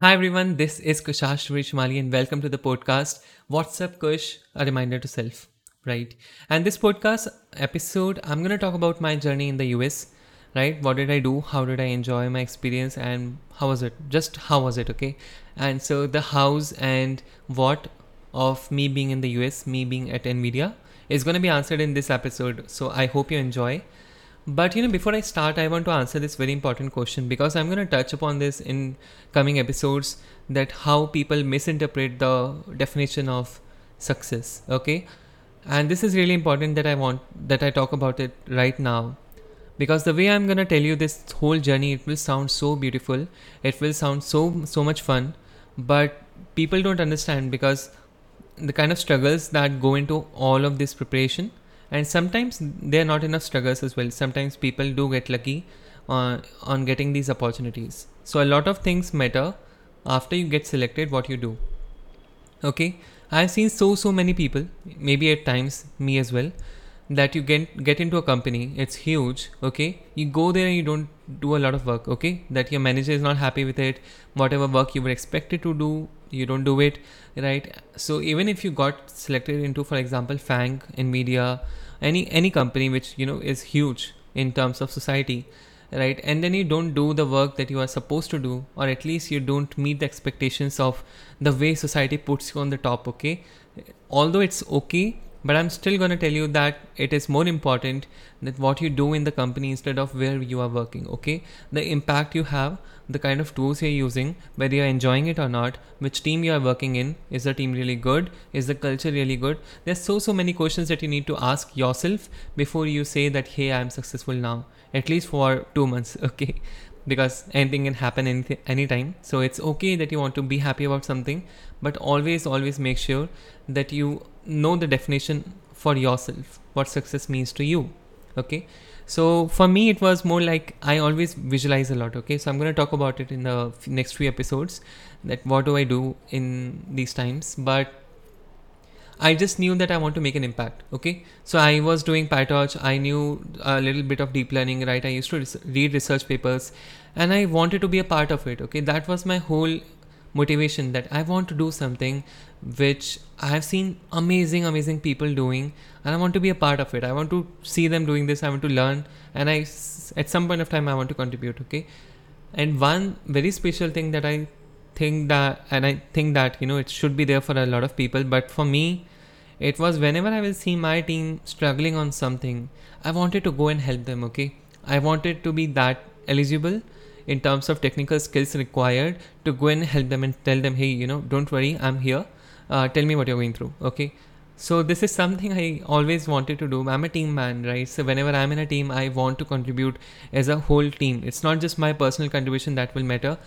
Hi everyone, this is Kushash Rishmali and welcome to the podcast What's Up Kush? A reminder to self. Right. And this podcast episode, I'm gonna talk about my journey in the US. Right? What did I do? How did I enjoy my experience and how was it? Just how was it, okay? And so the hows and what of me being in the US, me being at Nvidia, is gonna be answered in this episode. So I hope you enjoy. But you know, before I start, I want to answer this very important question because I'm going to touch upon this in coming episodes that how people misinterpret the definition of success. Okay, and this is really important that I want that I talk about it right now because the way I'm going to tell you this whole journey, it will sound so beautiful, it will sound so so much fun, but people don't understand because the kind of struggles that go into all of this preparation and sometimes there are not enough struggles as well. Sometimes people do get lucky on, on getting these opportunities. So a lot of things matter after you get selected what you do. Okay? I've seen so so many people maybe at times me as well that you get get into a company it's huge okay? You go there and you don't do a lot of work okay? That your manager is not happy with it whatever work you were expected to do you don't do it right? So even if you got selected into for example FAANG nvidia any any company which you know is huge in terms of society right? And then you don't do the work that you are supposed to do or at least you don't meet the expectations of the way society puts you on the top okay? Although it's okay but i'm still going to tell you that it is more important that what you do in the company instead of where you are working okay? The impact you have the kind of tools you're using whether you're enjoying it or not which team you are working in is the team really good? Is the culture really good? There's so so many questions that you need to ask yourself before you say that hey i'm successful now at least for two months okay because anything can happen any anytime. So it's okay that you want to be happy about something but always always make sure that you know the definition for yourself what success means to you okay? So for me it was more like i always visualize a lot okay? So i'm going to talk about it in the next few episodes that what do i do in these times but I just knew that I want to make an impact. Okay, so I was doing PyTorch. I knew a little bit of deep learning, right? I used to res- read research papers, and I wanted to be a part of it. Okay, that was my whole motivation that I want to do something which I have seen amazing, amazing people doing, and I want to be a part of it. I want to see them doing this. I want to learn, and I, at some point of time, I want to contribute. Okay, and one very special thing that I think that, and I think that you know it should be there for a lot of people, but for me, it was whenever I will see my team struggling on something, I wanted to go and help them. Okay, I wanted to be that eligible in terms of technical skills required to go and help them and tell them, hey, you know, don't worry, I'm here. Uh, tell me what you're going through. Okay. So this is something I always wanted to do. I'm a team man, right? So whenever I'm in a team, I want to contribute as a whole team. It's not just my personal contribution that will matter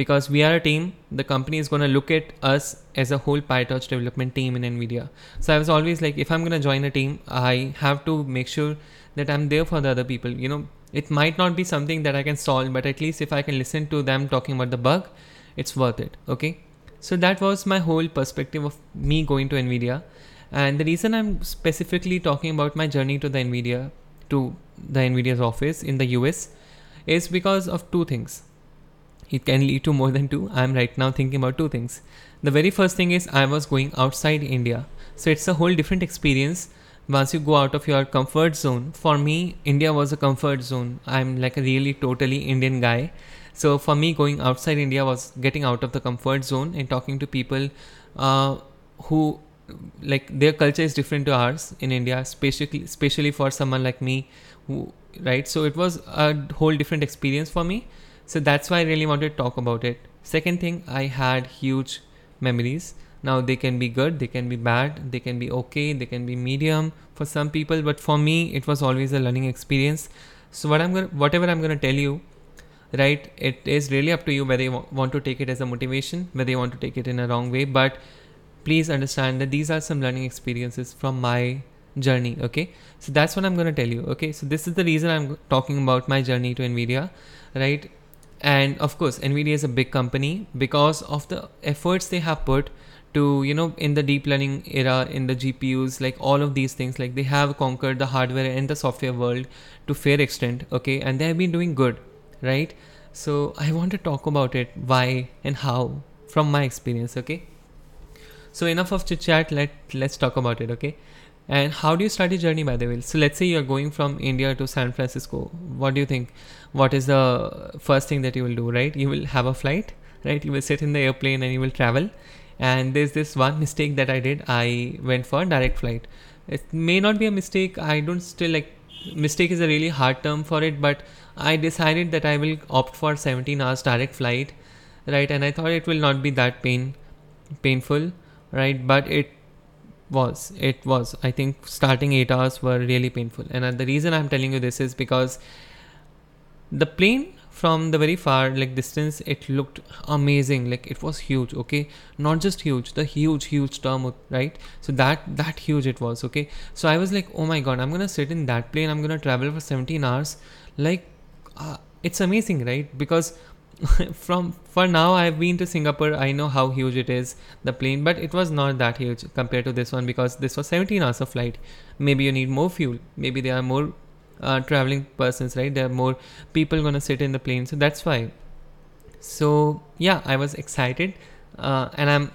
because we are a team the company is going to look at us as a whole pytorch development team in nvidia so i was always like if i'm going to join a team i have to make sure that i'm there for the other people you know it might not be something that I can solve, but at least if I can listen to them talking about the bug, it's worth it. Okay. So that was my whole perspective of me going to NVIDIA. And the reason I'm specifically talking about my journey to the NVIDIA, to the NVIDIA's office in the US, is because of two things. It can lead to more than two. I'm right now thinking about two things. The very first thing is I was going outside India. So it's a whole different experience once you go out of your comfort zone for me india was a comfort zone i'm like a really totally indian guy so for me going outside india was getting out of the comfort zone and talking to people uh, who like their culture is different to ours in india especially especially for someone like me who right so it was a whole different experience for me so that's why i really wanted to talk about it. Second thing i had huge memories. Now they can be good they can be bad they can be okay they can be medium for some people but for me it was always a learning experience. So what i'm going to whatever i'm going to tell you right it is really up to you whether you want to take it as a motivation whether you want to take it in a wrong way but please understand that these are some learning experiences from my journey okay? So that's what i'm going to tell you okay? So this is the reason i'm talking about my journey to nvidia right and of course nvidia is a big company because of the efforts they have put to you know in the deep learning era in the gpus like all of these things like they have conquered the hardware and the software world to fair extent okay and they have been doing good right So I want to talk about it, why and how from my experience, okay? So enough of chit chat, let let's talk about it, okay? And how do you start your journey by the way? So let's say you're going from India to San Francisco. What do you think? What is the first thing that you will do, right? You will have a flight, right? You will sit in the airplane and you will travel. And there's this one mistake that I did. I went for a direct flight. It may not be a mistake. I don't still like mistake is a really hard term for it, but I decided that I will opt for 17 hours direct flight, right? And I thought it will not be that pain painful, right? But it was it was. I think starting 8 hours were really painful. And uh, the reason i'm telling you this is because the plane from the very far like distance it looked amazing. Like it was huge okay? Not just huge the huge huge term right? So that that huge it was okay? So i was like oh my god i'm gonna sit in that plane. I'm gonna travel for 17 hours. Like uh, it's amazing right? Because from for now I've been to Singapore. I know how huge it is, the plane, but it was not that huge compared to this one because this was 17 hours of flight. Maybe you need more fuel. Maybe there are more uh, traveling persons, right? There are more people gonna sit in the plane, so that's why. So yeah, I was excited, uh, and I'm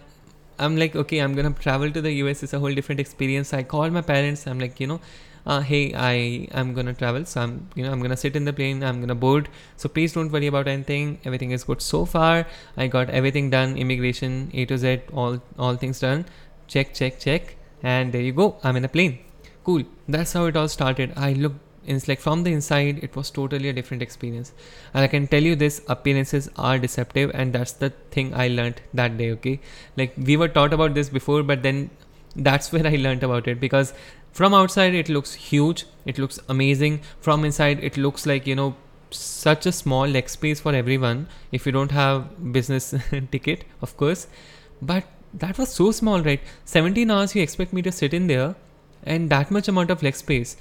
I'm like, okay, I'm gonna travel to the US. It's a whole different experience. I called my parents. I'm like, you know, uh, hey i am gonna travel so i'm you know i'm gonna sit in the plane i'm gonna board. So please don't worry about anything. Everything is good. So far i got everything done immigration a to z all all things done. Check check check. And there you go. I'm in a plane. Cool. That's how it all started. I looked it's like from the inside it was totally a different experience. And i can tell you this appearances are deceptive and that's the thing i learned that day okay? Like we were taught about this before but then that's where i learned about it because from outside it looks huge. It looks amazing. From inside it looks like you know such a small leg space for everyone. If you don't have business ticket of course. But that was so small right? 17 hours you expect me to sit in there and that much amount of leg space.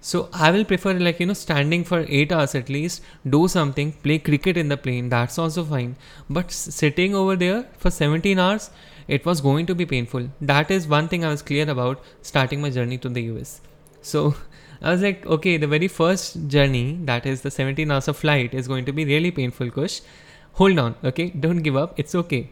So i will prefer like you know standing for 8 hours at least do something play cricket in the plane. That's also fine. But sitting over there for 17 hours it was going to be painful. That is one thing I was clear about starting my journey to the US. So I was like, okay, the very first journey, that is the 17 hours of flight, is going to be really painful, Kush. Hold on, okay? Don't give up. It's okay.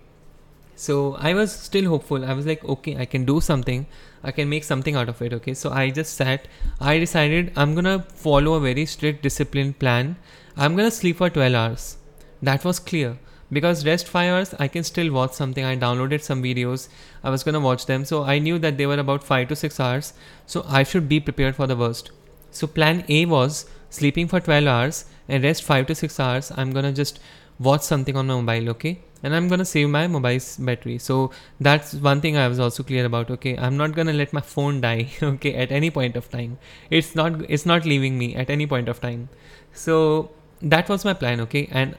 So I was still hopeful. I was like, okay, I can do something. I can make something out of it. Okay. So I just sat. I decided I'm gonna follow a very strict discipline plan. I'm gonna sleep for 12 hours. That was clear because rest 5 hours i can still watch something. I downloaded some videos. I was going to watch them. So i knew that they were about 5 to 6 hours. So i should be prepared for the worst. So plan a was sleeping for 12 hours and rest 5 to 6 hours. I'm going to just watch something on my mobile okay? And i'm going to save my mobile's battery. So that's one thing i was also clear about okay? I'm not going to let my phone die okay at any point of time. It's not it's not leaving me at any point of time. So that was my plan okay? And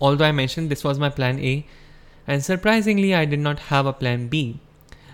although I mentioned this was my plan A, and surprisingly, I did not have a plan B.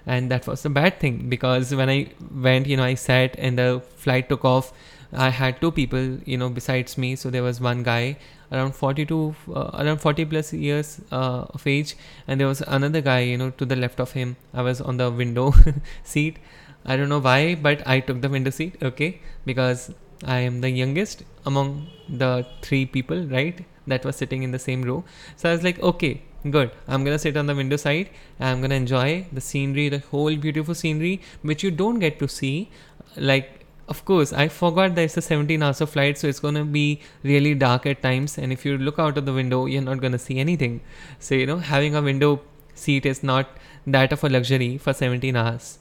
And that was a bad thing because when I went, you know, I sat and the flight took off. I had two people, you know, besides me. So there was one guy around 42, uh, around 40 plus years uh, of age, and there was another guy, you know, to the left of him. I was on the window seat. I don't know why, but I took the window seat, okay, because I am the youngest among the three people, right? that was sitting in the same row. So I was like, okay, good. I'm gonna sit on the window side I'm gonna enjoy the scenery, the whole beautiful scenery, which you don't get to see. Like, of course, I forgot that it's a 17 hours of flight, so it's gonna be really dark at times. And if you look out of the window, you're not gonna see anything. So, you know, having a window seat is not that of a luxury for 17 hours.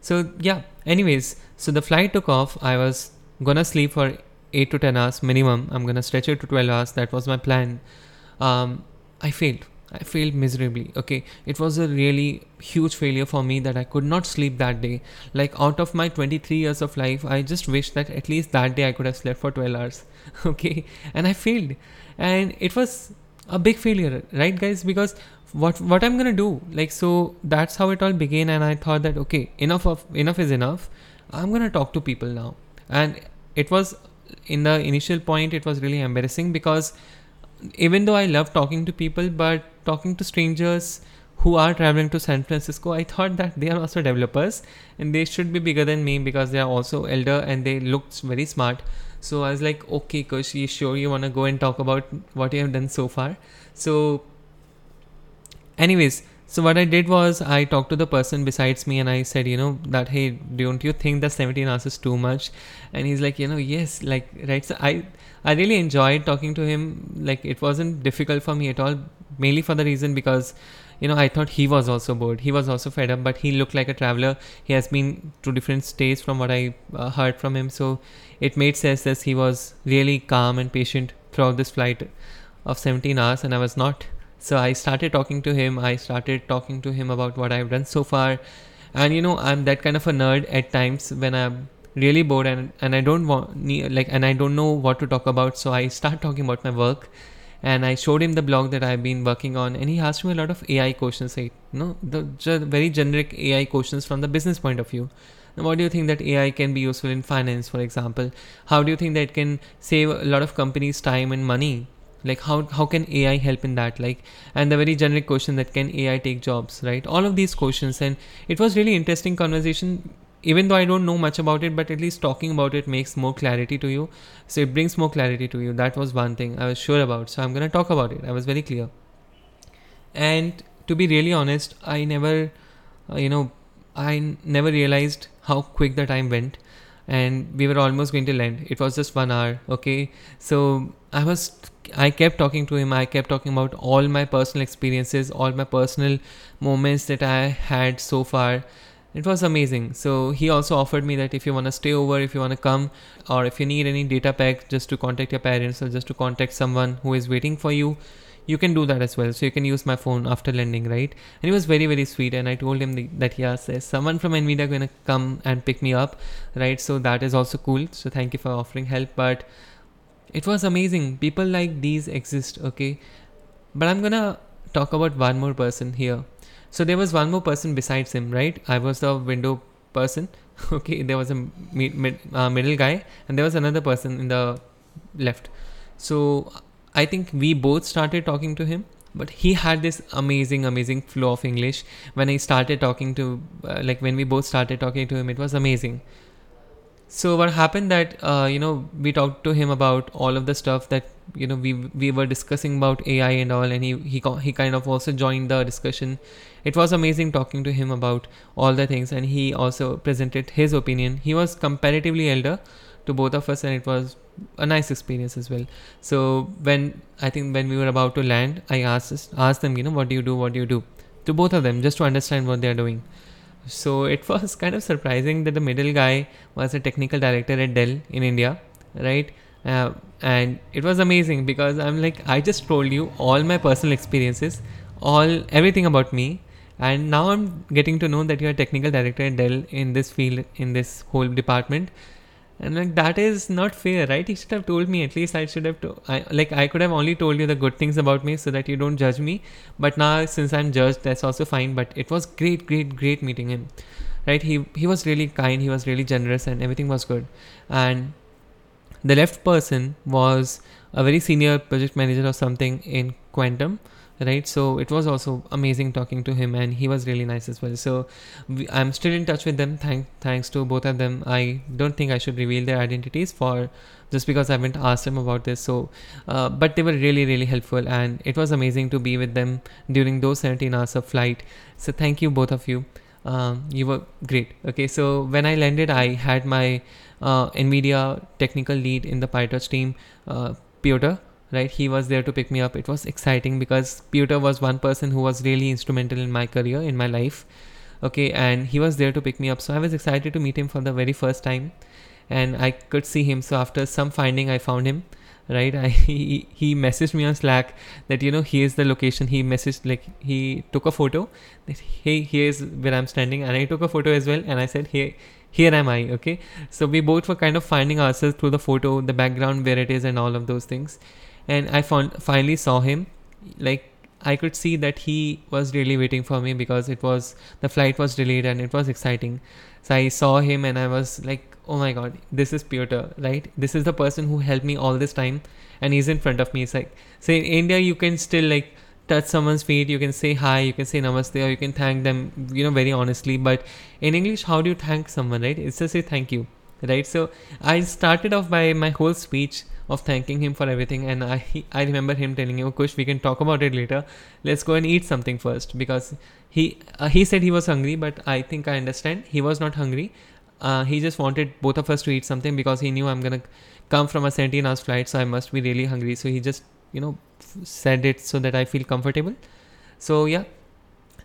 So, yeah, anyways, so the flight took off. I was gonna sleep for 8 to 10 hours minimum. I'm gonna stretch it to 12 hours. That was my plan. Um, I failed. I failed miserably. Okay, it was a really huge failure for me that I could not sleep that day. Like out of my 23 years of life, I just wish that at least that day I could have slept for 12 hours. Okay, and I failed, and it was a big failure, right, guys? Because what what I'm gonna do? Like so, that's how it all began, and I thought that okay, enough of enough is enough. I'm gonna talk to people now, and it was in the initial point it was really embarrassing because even though I love talking to people, but talking to strangers who are traveling to San Francisco, I thought that they are also developers and they should be bigger than me because they are also elder and they looked very smart. So I was like, okay, Kush, you sure you want to go and talk about what you have done so far? So, anyways, so what I did was I talked to the person besides me and I said, you know, that hey, don't you think that 17 hours is too much? And he's like, you know, yes, like right. So I I really enjoyed talking to him. Like it wasn't difficult for me at all, mainly for the reason because you know, I thought he was also bored. He was also fed up, but he looked like a traveler. He has been to different states from what I uh, heard from him. So it made sense that he was really calm and patient throughout this flight of 17 hours, and I was not. So I started talking to him. I started talking to him about what I've done so far. And you know, I'm that kind of a nerd at times when I'm really bored and, and I don't want like and I don't know what to talk about. So I start talking about my work and I showed him the blog that I've been working on, and he asked me a lot of AI questions, like you know, the very generic AI questions from the business point of view. Now, what do you think that AI can be useful in finance, for example? How do you think that it can save a lot of companies' time and money? Like how how can AI help in that? Like and the very generic question that can AI take jobs, right? All of these questions, and it was really interesting conversation even though I don't know much about it, but at least talking about it makes more clarity to you. So it brings more clarity to you. That was one thing I was sure about. So I'm going to talk about it. I was very clear. And to be really honest, I never, uh, you know, I n- never realized how quick the time went. And we were almost going to land. It was just one hour. Okay. So I was, I kept talking to him. I kept talking about all my personal experiences, all my personal moments that I had so far. It was amazing. So he also offered me that if you want to stay over if you want to come or if you need any data pack just to contact your parents or just to contact someone who is waiting for you you can do that as well. So you can use my phone after landing right? And he was very very sweet and i told him that yes there's someone from nvidia going to come and pick me up right? So that is also cool. So thank you for offering help but it was amazing people like these exist okay but i'm gonna talk about one more person here so there was one more person besides him, right? I was the window person. okay, there was a mid, mid, uh, middle guy, and there was another person in the left. So I think we both started talking to him, but he had this amazing, amazing flow of English. When I started talking to, uh, like when we both started talking to him, it was amazing. So what happened that uh, you know we talked to him about all of the stuff that you know we we were discussing about AI and all, and he he he kind of also joined the discussion. It was amazing talking to him about all the things, and he also presented his opinion. He was comparatively elder to both of us, and it was a nice experience as well. So when I think when we were about to land, I asked asked them, you know, what do you do? What do you do? To both of them, just to understand what they are doing. So it was kind of surprising that the middle guy was a technical director at Dell in India, right? Uh, and it was amazing because I'm like, I just told you all my personal experiences, all everything about me, and now I'm getting to know that you're a technical director at Dell in this field, in this whole department, and like that is not fair right? He should have told me at least i should have to I, like i could have only told you the good things about me so that you don't judge me. But now since i'm judged that's also fine. But it was great great great meeting him right? He he was really kind he was really generous and everything was good. And the left person was a very senior project manager or something in quantum right? So it was also amazing talking to him and he was really nice as well. So we, i'm still in touch with them. Thank, thanks to both of them. I don't think i should reveal their identities for just because i haven't asked them about this. So uh, but they were really really helpful and it was amazing to be with them during those 17 hours of flight. So thank you both of you. Um, you were great. Okay so when i landed i had my uh, nvidia technical lead in the pytorch team uh, Piotr right? He was there to pick me up. It was exciting because Peter was one person who was really instrumental in my career in my life okay? And he was there to pick me up. So I was excited to meet him for the very first time. And I could see him. So after some finding I found him right? I, he, he messaged me on slack that you know here's the location. He messaged like he took a photo that hey here's where i'm standing. And i took a photo as well. And i said hey here am i okay? So we both were kind of finding ourselves through the photo the background where it is and all of those things and I found finally saw him. Like I could see that he was really waiting for me because it was the flight was delayed and it was exciting. So I saw him and I was like, oh my god, this is Piotr, right? This is the person who helped me all this time, and he's in front of me. It's like, say in India, you can still like touch someone's feet, you can say hi, you can say namaste, or you can thank them, you know, very honestly. But in English, how do you thank someone, right? It's just say thank you right? So I started off by my whole speech of thanking him for everything, and I I remember him telling me, "Oh, Kush, we can talk about it later. Let's go and eat something first because he uh, he said he was hungry, but I think I understand he was not hungry. Uh, he just wanted both of us to eat something because he knew I'm gonna come from a 17 hours flight, so I must be really hungry. So he just you know said it so that I feel comfortable. So yeah,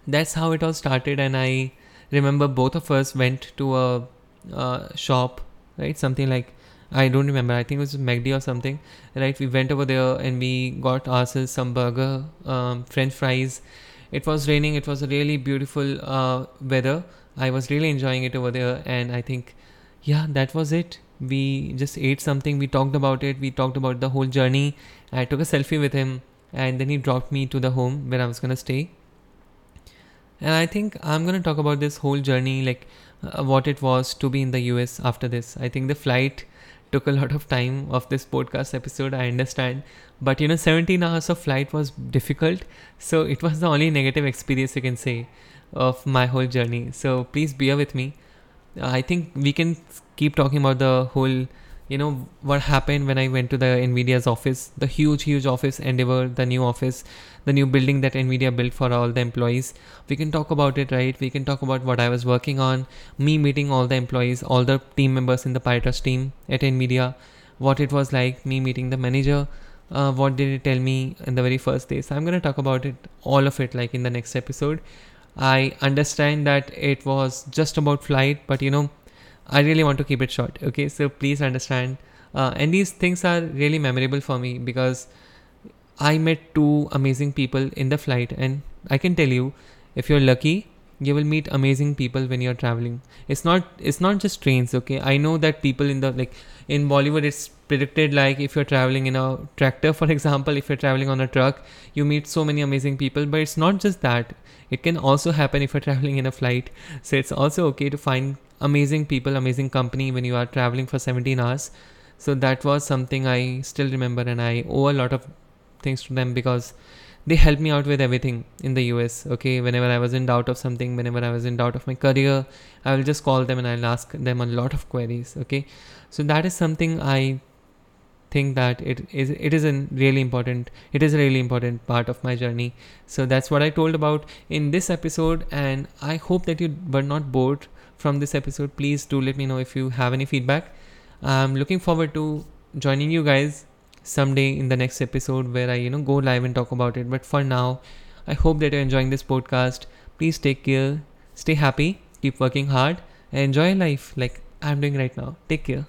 that's how it all started, and I remember both of us went to a, a shop, right? Something like I don't remember. I think it was McD or something, right? We went over there and we got ourselves some burger, um, French fries. It was raining. It was a really beautiful uh, weather. I was really enjoying it over there, and I think, yeah, that was it. We just ate something. We talked about it. We talked about the whole journey. I took a selfie with him, and then he dropped me to the home where I was gonna stay and I think I'm to talk about this whole journey, like uh, what it was to be in the US after this. I think the flight took a lot of time of this podcast episode, I understand. But you know, 17 hours of flight was difficult. So it was the only negative experience you can say of my whole journey. So please bear with me. I think we can keep talking about the whole you know what happened when i went to the nvidia's office? The huge huge office endeavor the new office the new building that nvidia built for all the employees. We can talk about it right? We can talk about what i was working on. Me meeting all the employees all the team members in the pytorch team at nvidia what it was like me meeting the manager uh, what did it tell me in the very first day? So i'm going to talk about it all of it like in the next episode. I understand that it was just about flight but you know I really want to keep it short. Okay, so please understand. Uh, and these things are really memorable for me because I met two amazing people in the flight, and I can tell you, if you're lucky, you will meet amazing people when you're traveling. It's not it's not just trains. Okay, I know that people in the like in Bollywood, it's predicted like if you're traveling in a tractor, for example, if you're traveling on a truck, you meet so many amazing people. But it's not just that. It can also happen if you're traveling in a flight. So it's also okay to find amazing people, amazing company when you are traveling for 17 hours. So that was something I still remember, and I owe a lot of things to them because they helped me out with everything in the US. Okay, whenever I was in doubt of something, whenever I was in doubt of my career, I will just call them and I'll ask them a lot of queries. Okay, so that is something I think that it is it is a really important it is a really important part of my journey so that's what i told about in this episode and i hope that you were not bored from this episode please do let me know if you have any feedback. I'm looking forward to joining you guys someday in the next episode where i you know go live and talk about it. But for now i hope that you're enjoying this podcast. Please take care. Stay happy. Keep working hard. And enjoy life like i'm doing right now. Take care